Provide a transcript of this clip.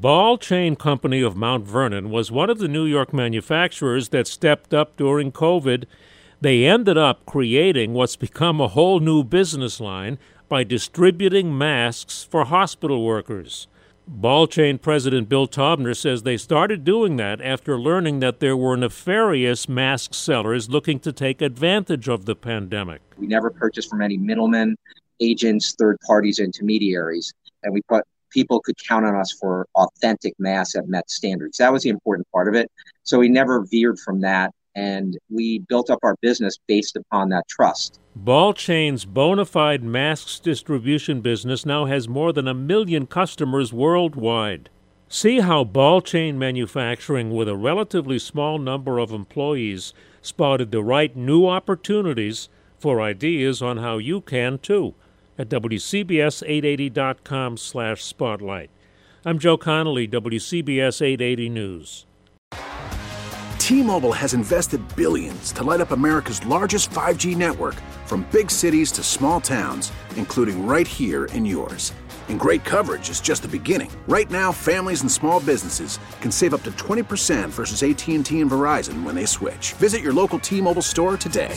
Ball Chain Company of Mount Vernon was one of the New York manufacturers that stepped up during COVID. They ended up creating what's become a whole new business line by distributing masks for hospital workers. Ball Chain President Bill Taubner says they started doing that after learning that there were nefarious mask sellers looking to take advantage of the pandemic. We never purchased from any middlemen, agents, third parties, intermediaries, and we put people could count on us for authentic mass that met standards. That was the important part of it. So we never veered from that. And we built up our business based upon that trust. Ball Chain's bona fide masks distribution business now has more than a million customers worldwide. See how Ball Chain Manufacturing, with a relatively small number of employees, spotted the right new opportunities for ideas on how you can too at WCBS880.com slash spotlight. I'm Joe Connolly, WCBS 880 News. T-Mobile has invested billions to light up America's largest 5G network from big cities to small towns, including right here in yours. And great coverage is just the beginning. Right now, families and small businesses can save up to 20% versus AT&T and Verizon when they switch. Visit your local T-Mobile store today.